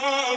Oh.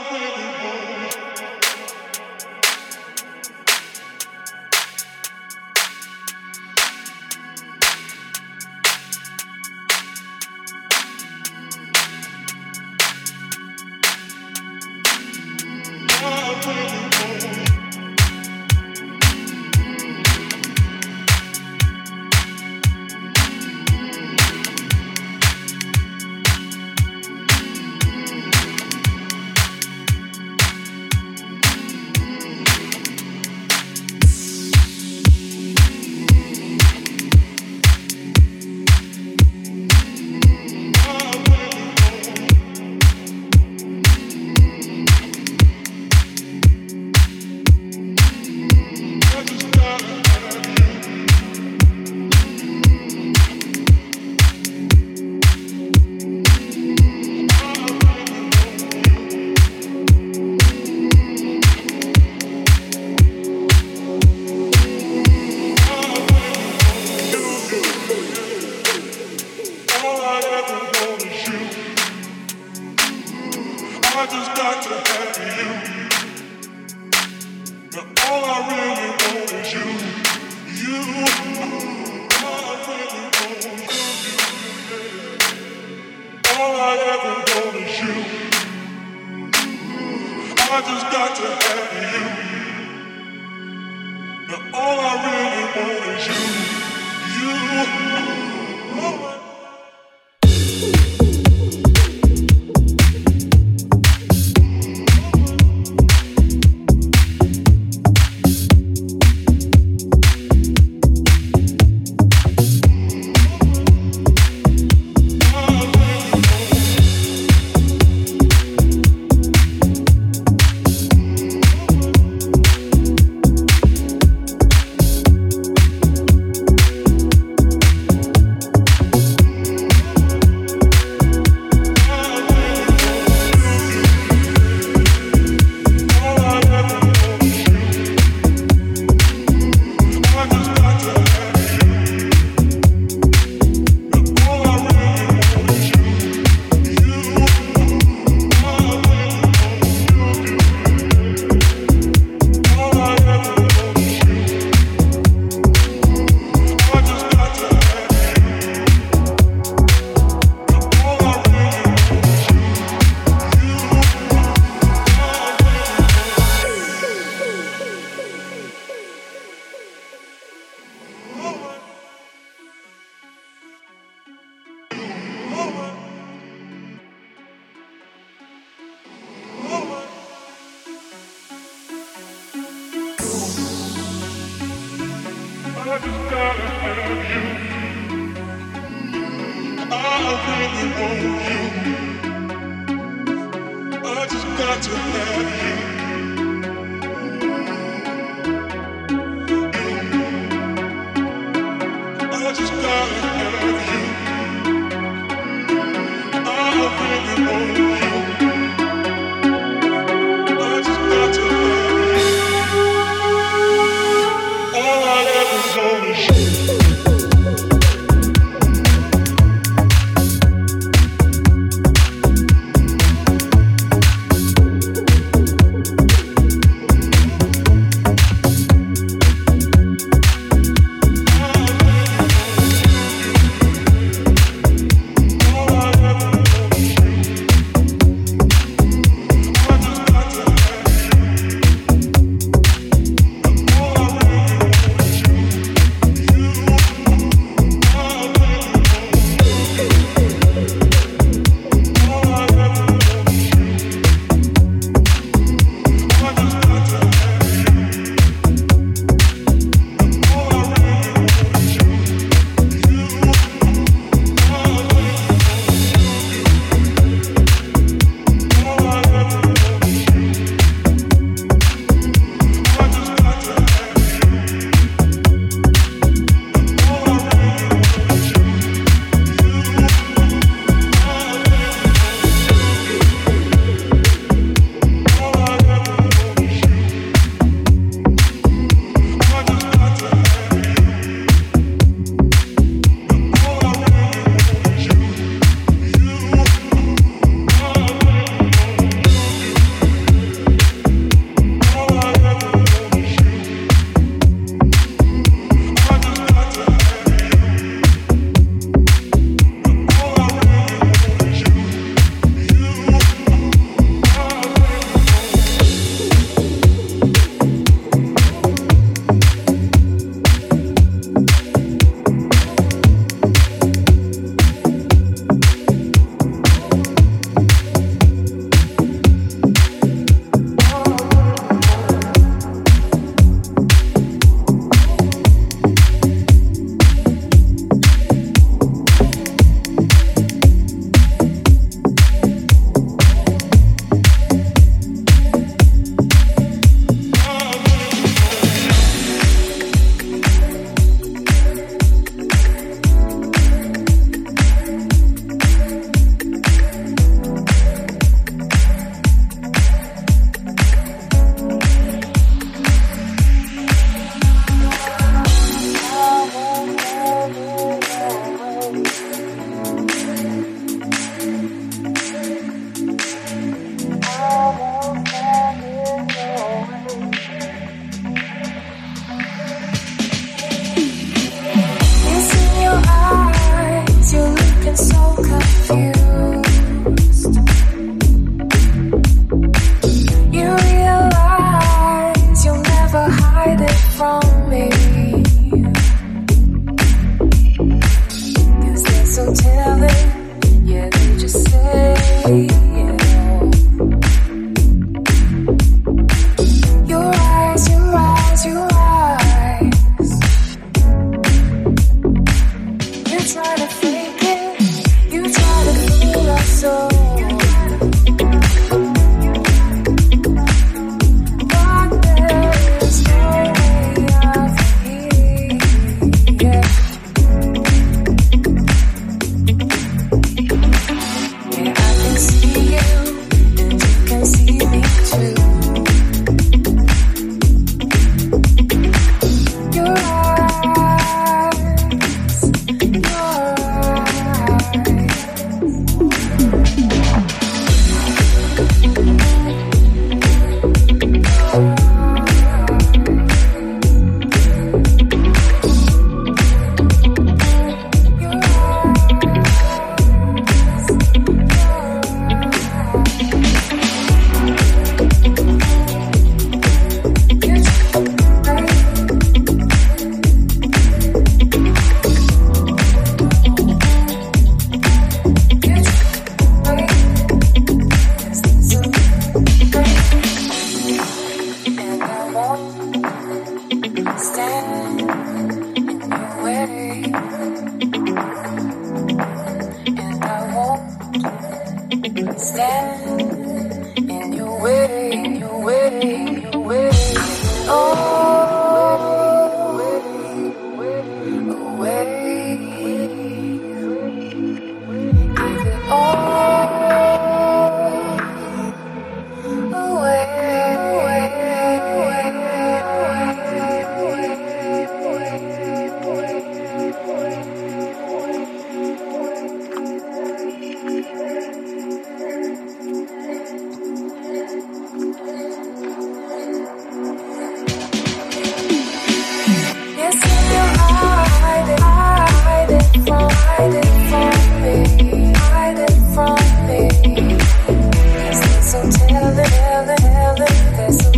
Oh,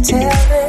tell me